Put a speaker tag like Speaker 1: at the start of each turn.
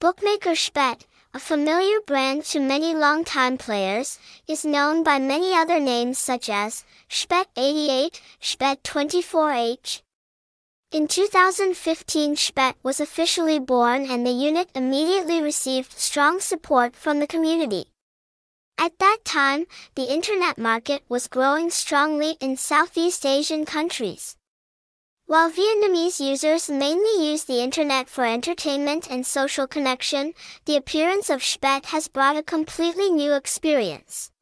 Speaker 1: Bookmaker Shbet, a familiar brand to many longtime players, is known by many other names such as Shbet88, Shbet24H. In 2015 Shbet was officially born and the unit immediately received strong support from the community. At that time, the internet market was growing strongly in Southeast Asian countries. While Vietnamese users mainly use the internet for entertainment and social connection, the appearance of Shbet has brought a completely new experience.